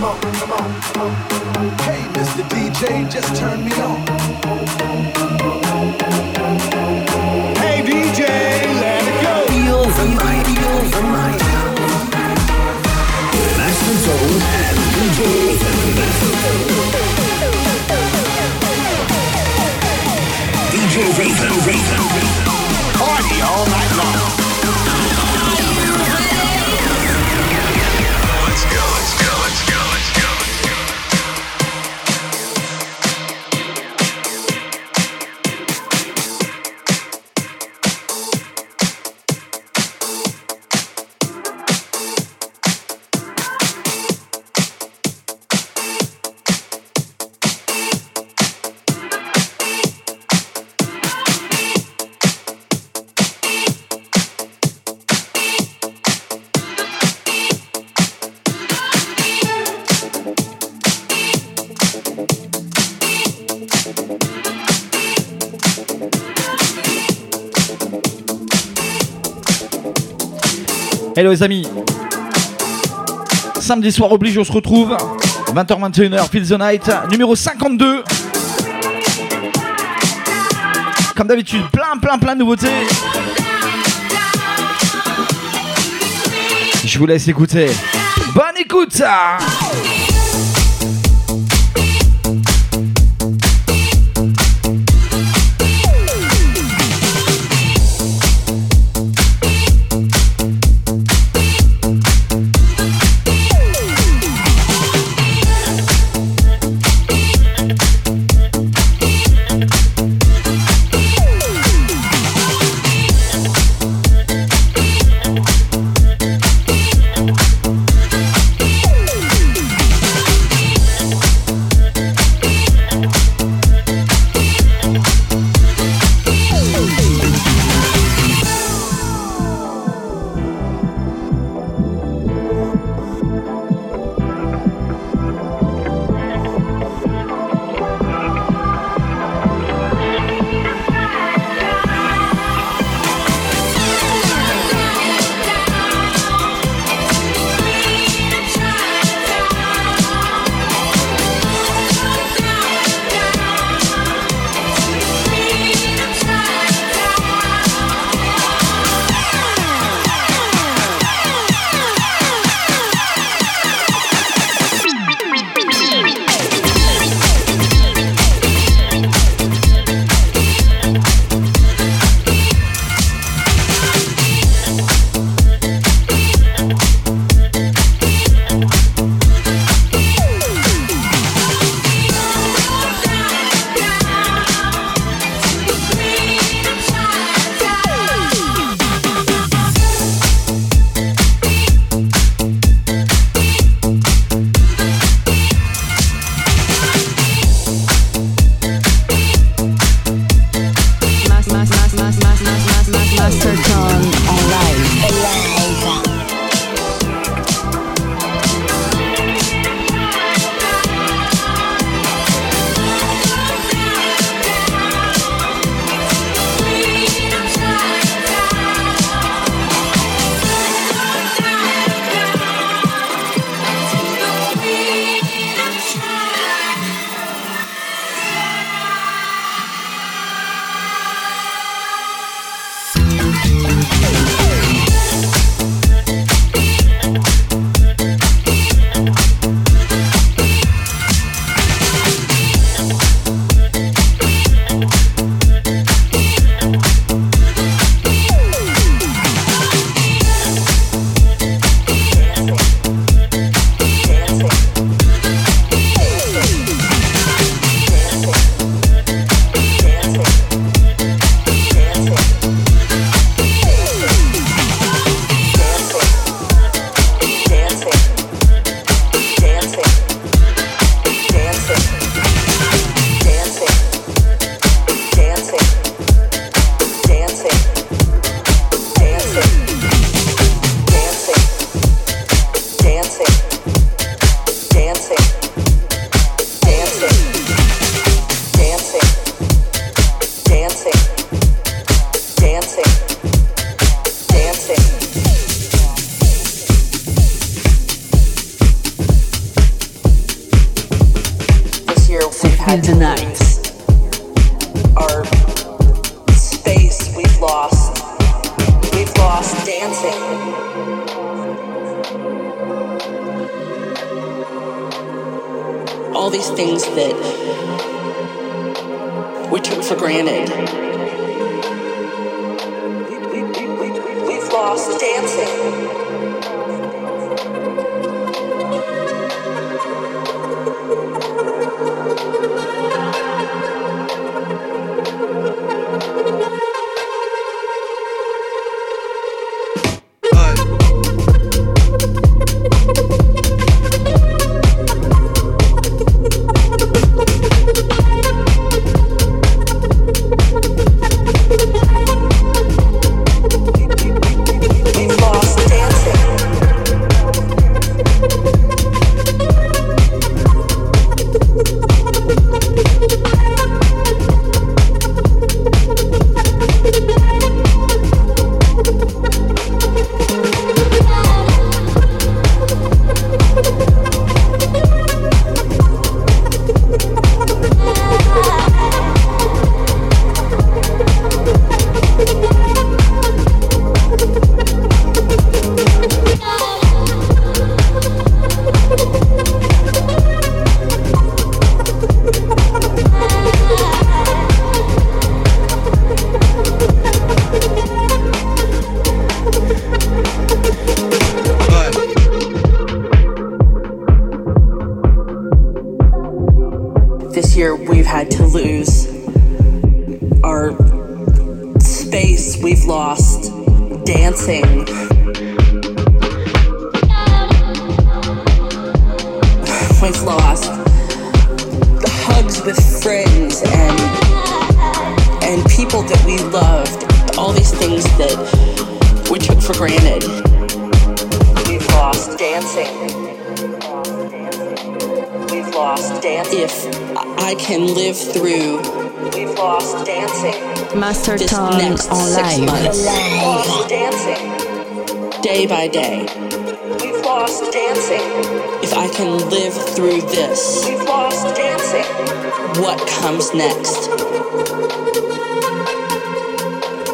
come on, come on, on. Hey, Mr. DJ, just turn me on. Hey, DJ, let it go. Feel the night, feel the night. Master Zone and DJ DJ Raven, Raven. Party all night long. Hello les amis. Samedi soir oblige, on se retrouve. 20h-21h, Feel the Night, numéro 52. Comme d'habitude, plein, plein, plein de nouveautés. Je vous laisse écouter. Bonne écoute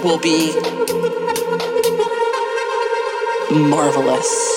will be marvelous.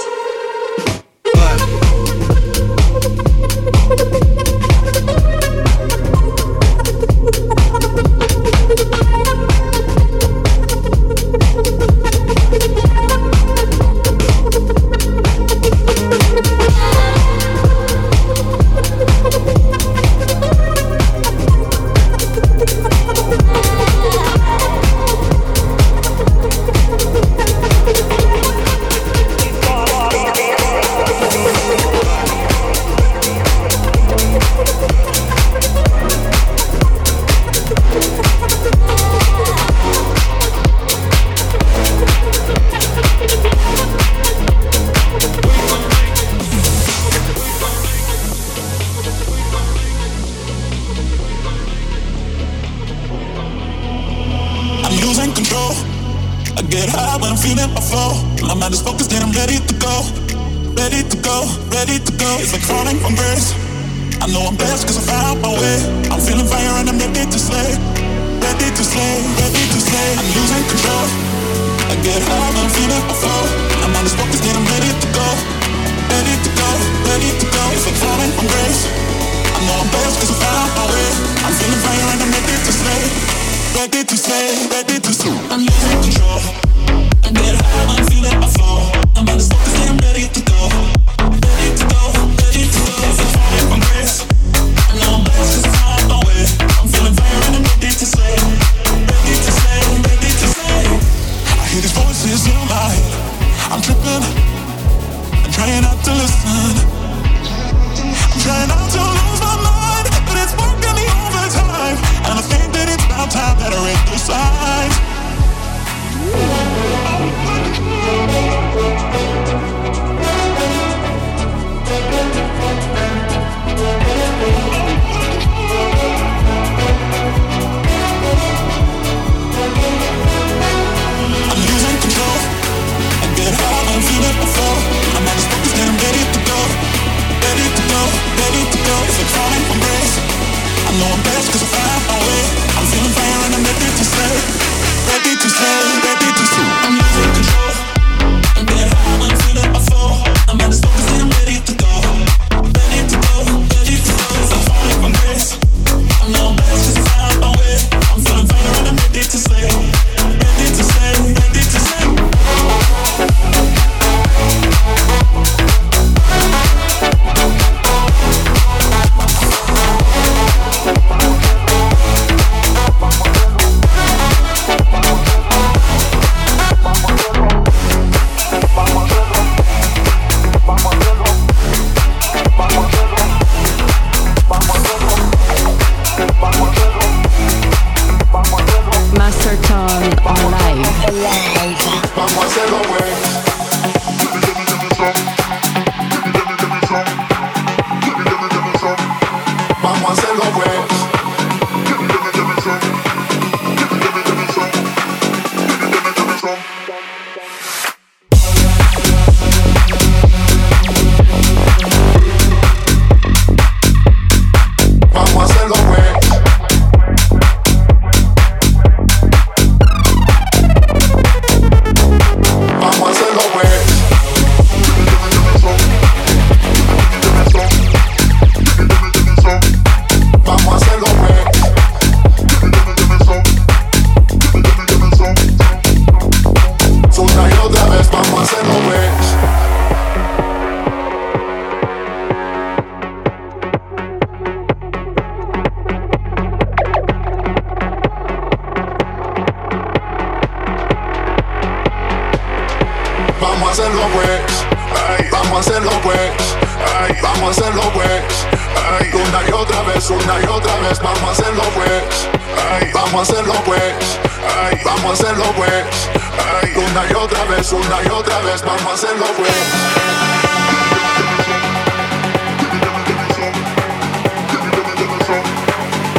Una y otra vez, una y otra vez, vamos a hacerlo pues.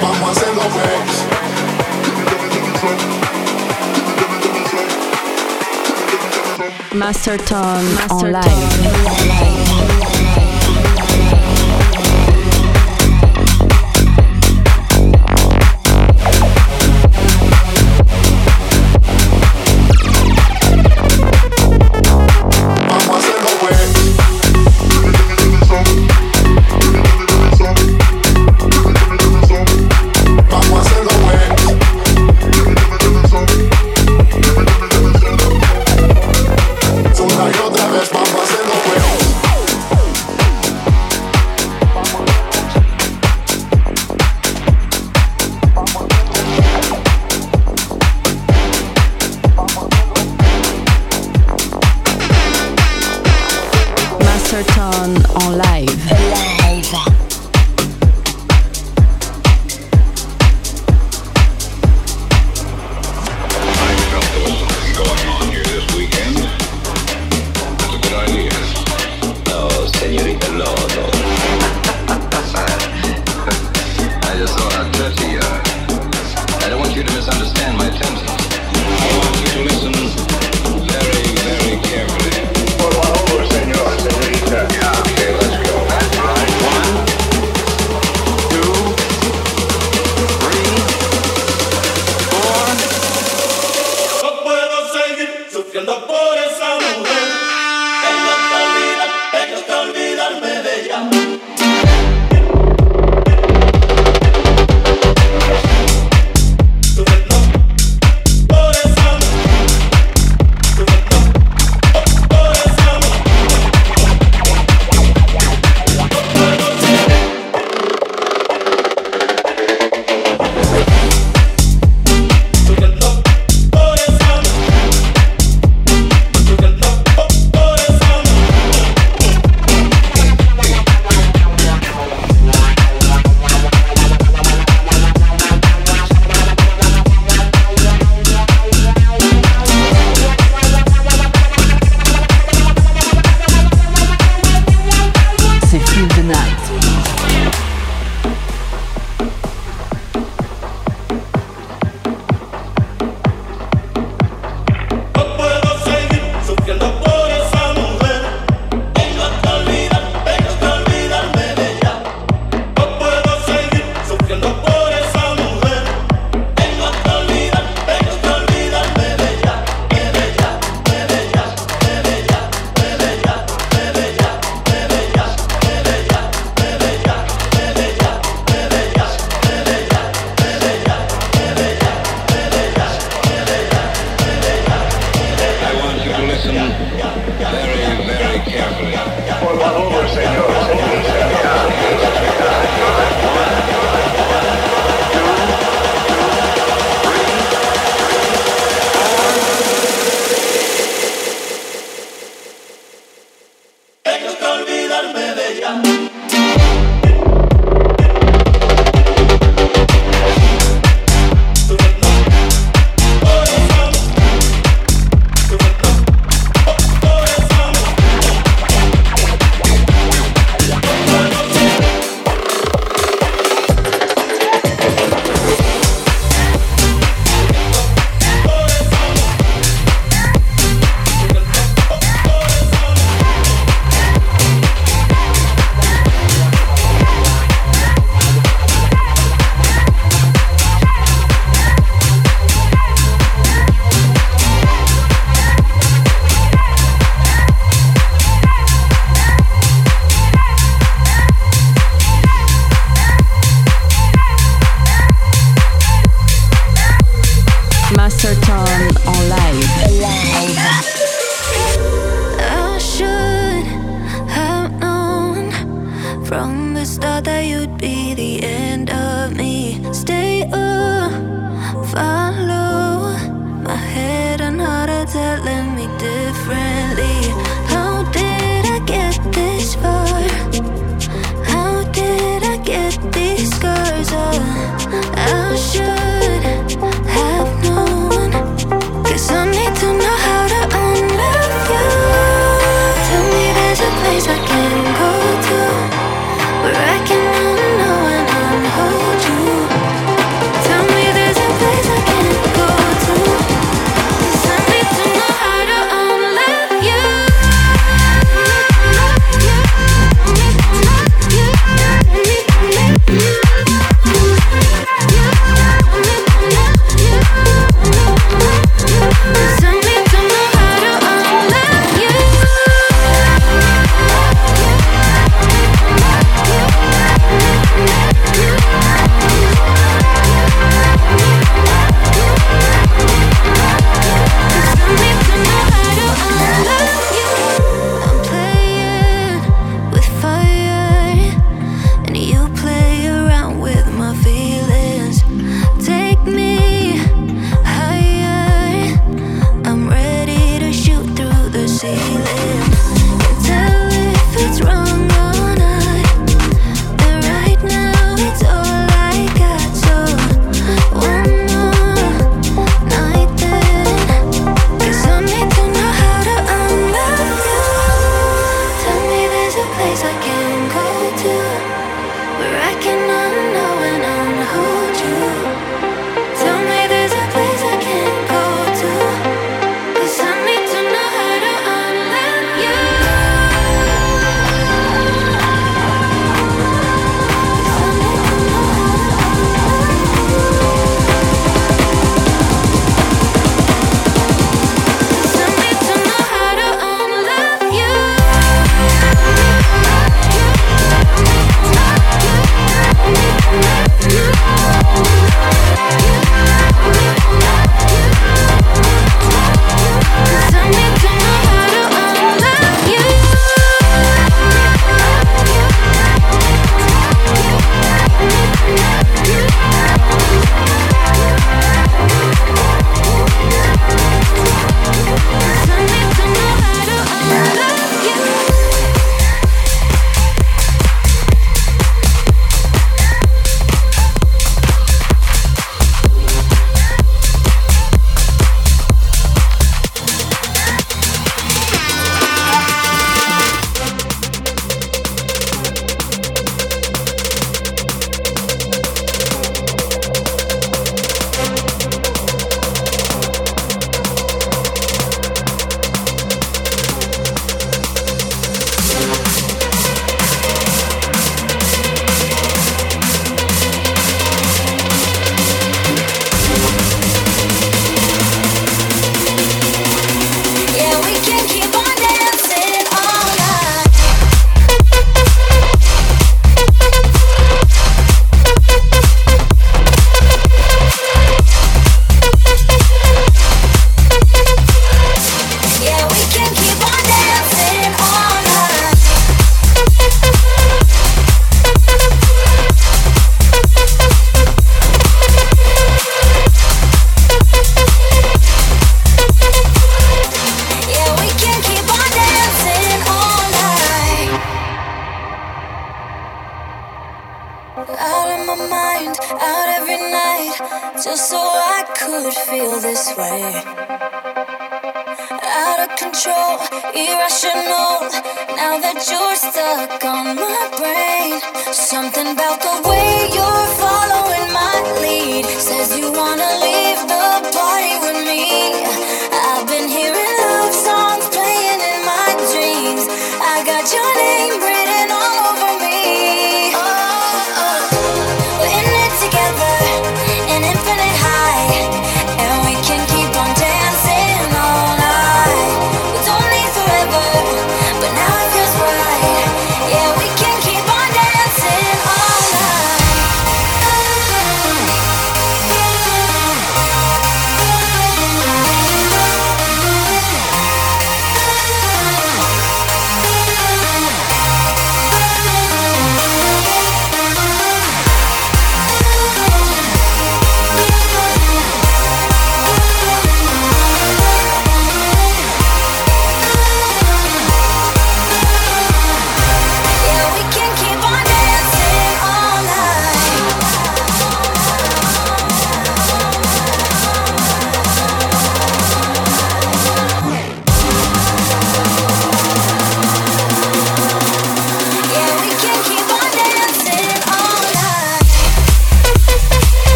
Vamos a hacerlo. Pues. Master Tone Master Online. Online.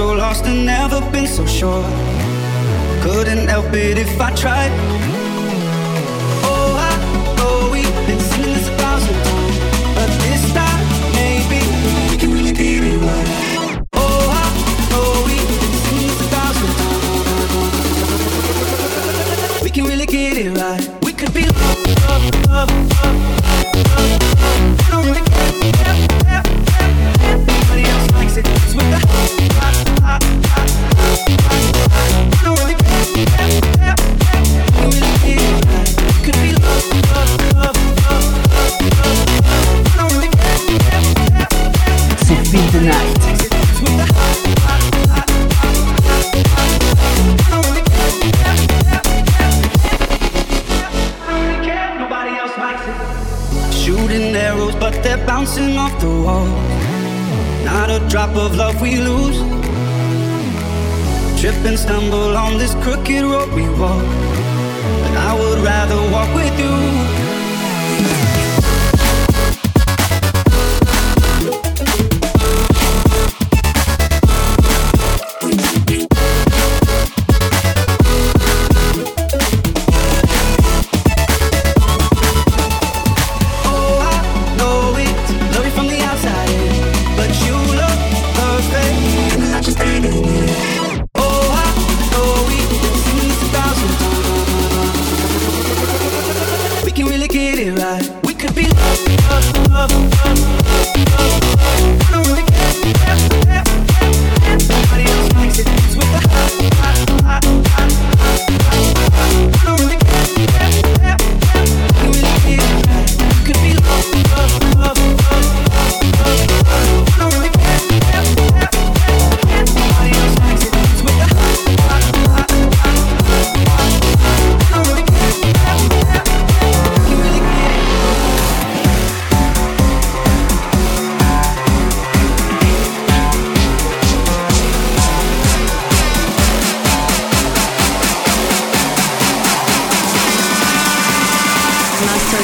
so lost and never been so sure. Couldn't help it if I tried. Oh, we've been a thousand times, but this time maybe we can really. Oh, we've been a thousand times. We can really get it right. We could be love, love, love, love, love. Don't care. Everybody else likes it. It's with the and stumble on this crooked road we walk. But I would rather walk with you.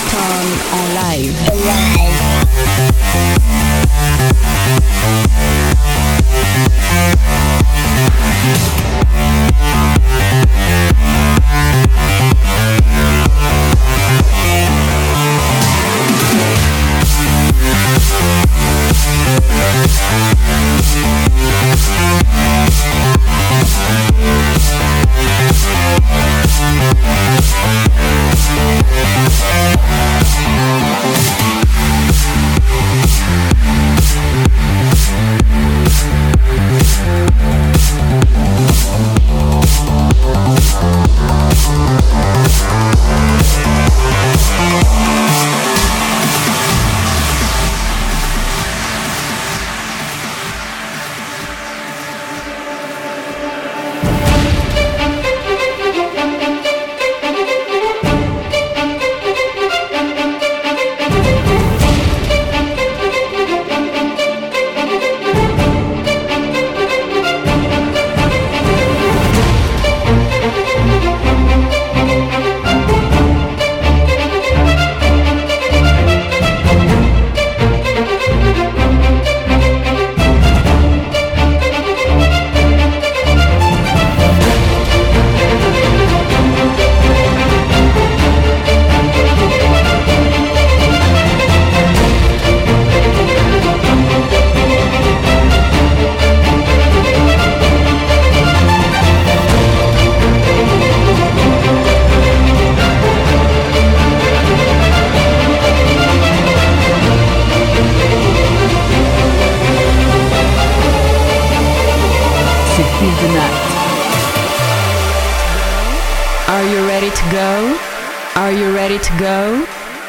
Tone en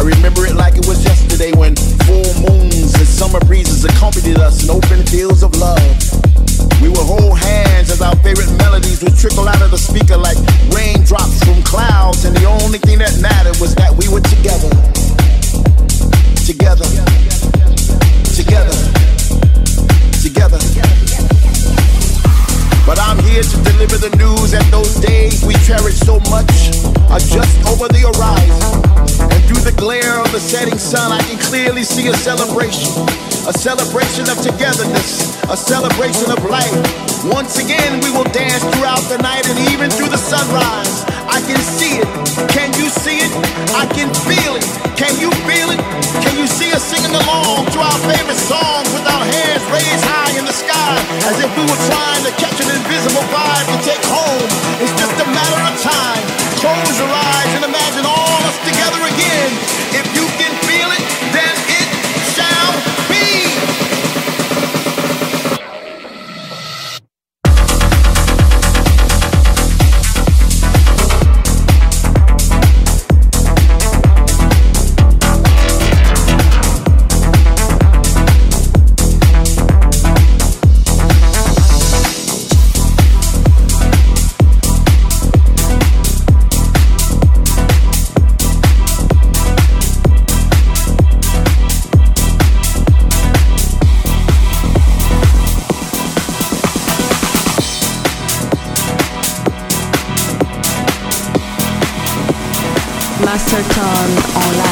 I remember it like it was yesterday when full moons and summer breezes accompanied us in open fields of love. We would hold hands as our favorite melodies would trickle out of the speaker like raindrops from clouds, and the only thing that mattered was that we were together. Together. Together. Together. But I'm here to deliver the news that those days we cherish so much are just over the horizon. Through the glare of the setting sun, I can clearly see a celebration. A celebration of togetherness, a celebration of life. Once again, we will dance throughout the night and even through the sunrise. I can see it. Can you see it? I can feel it. Can you feel it? Can you see us singing along to our favorite songs with our hands raised high in the sky as if we were trying to catch an invisible vibe to take home? It's just a matter of time. Close your eyes and imagine all of us together again. If Masterton en live.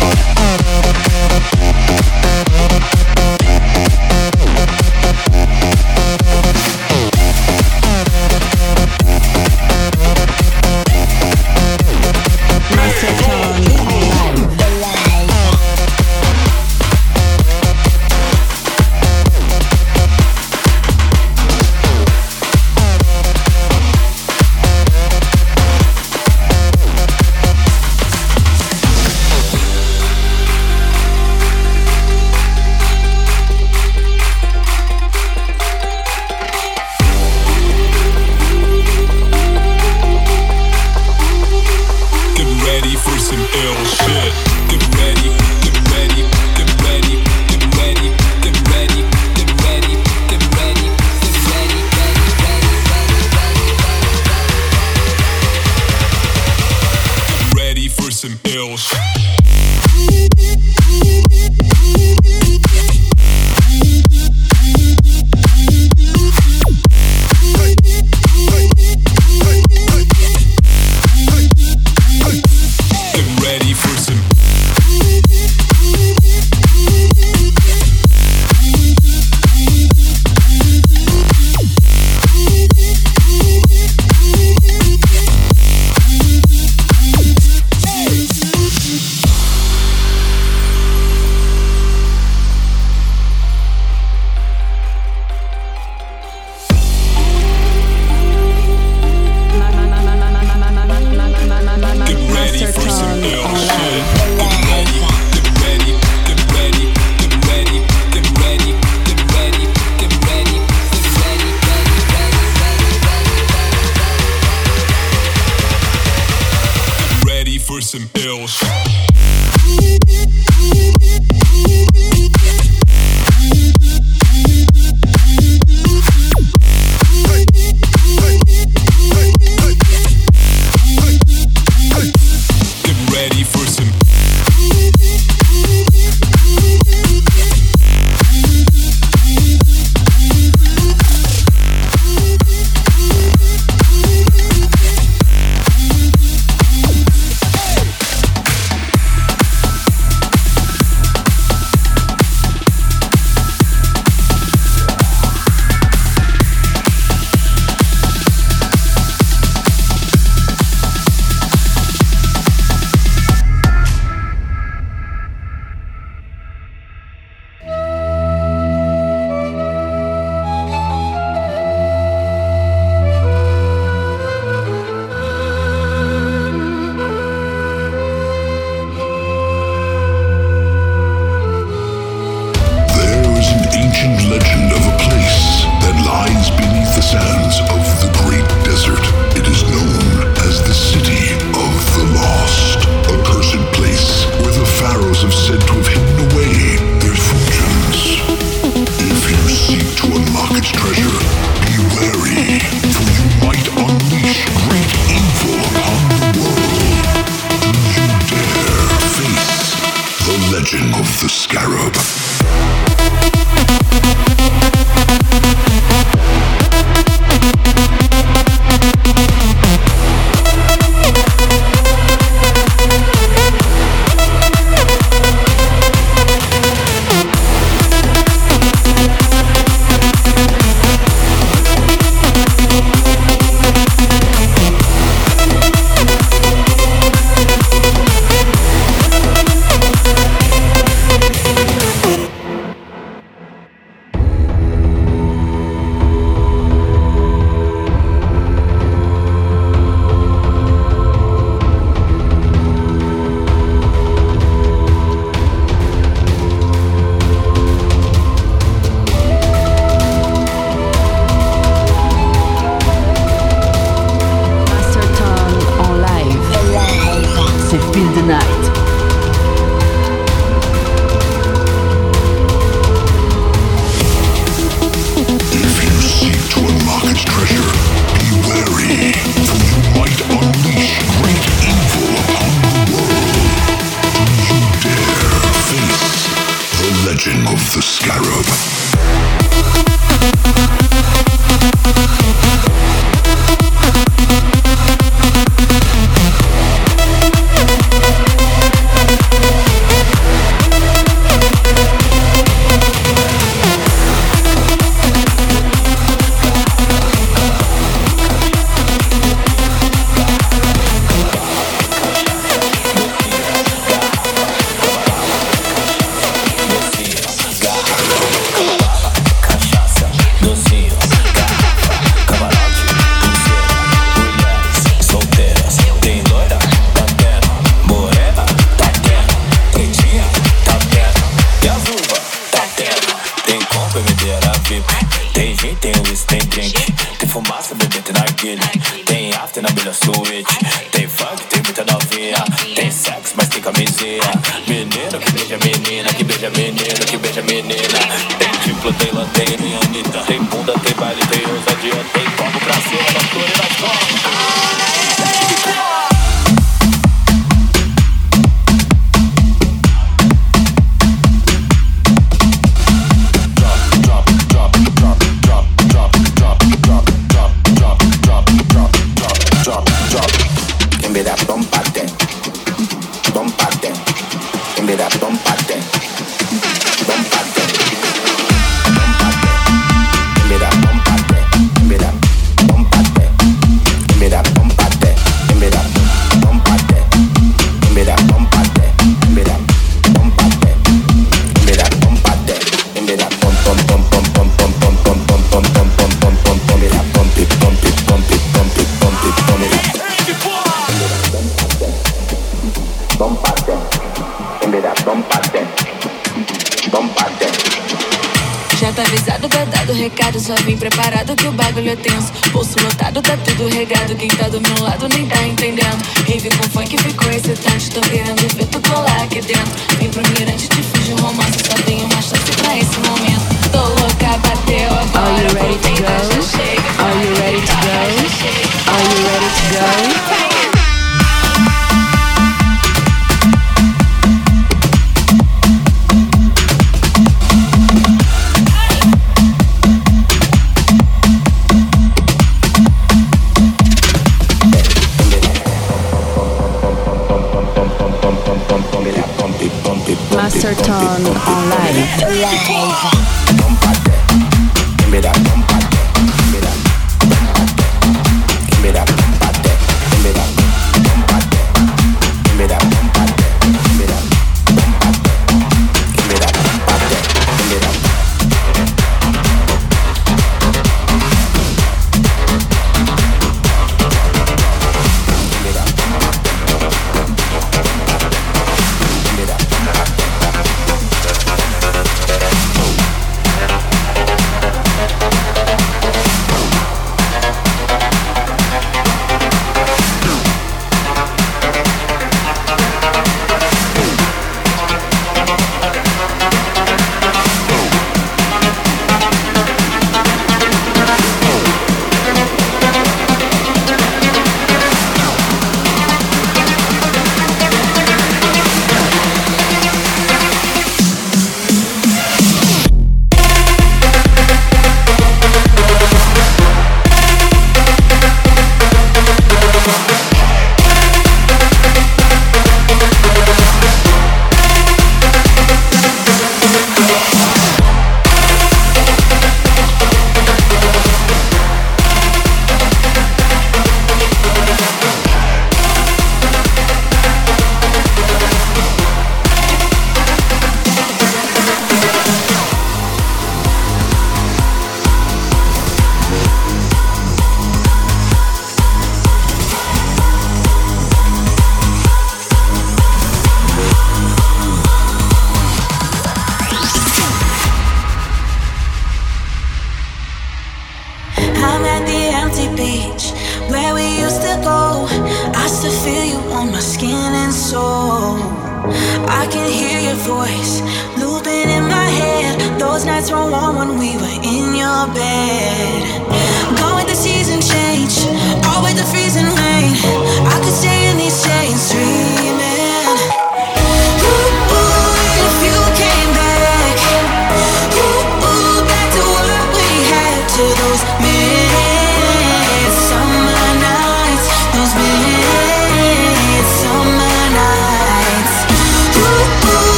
Música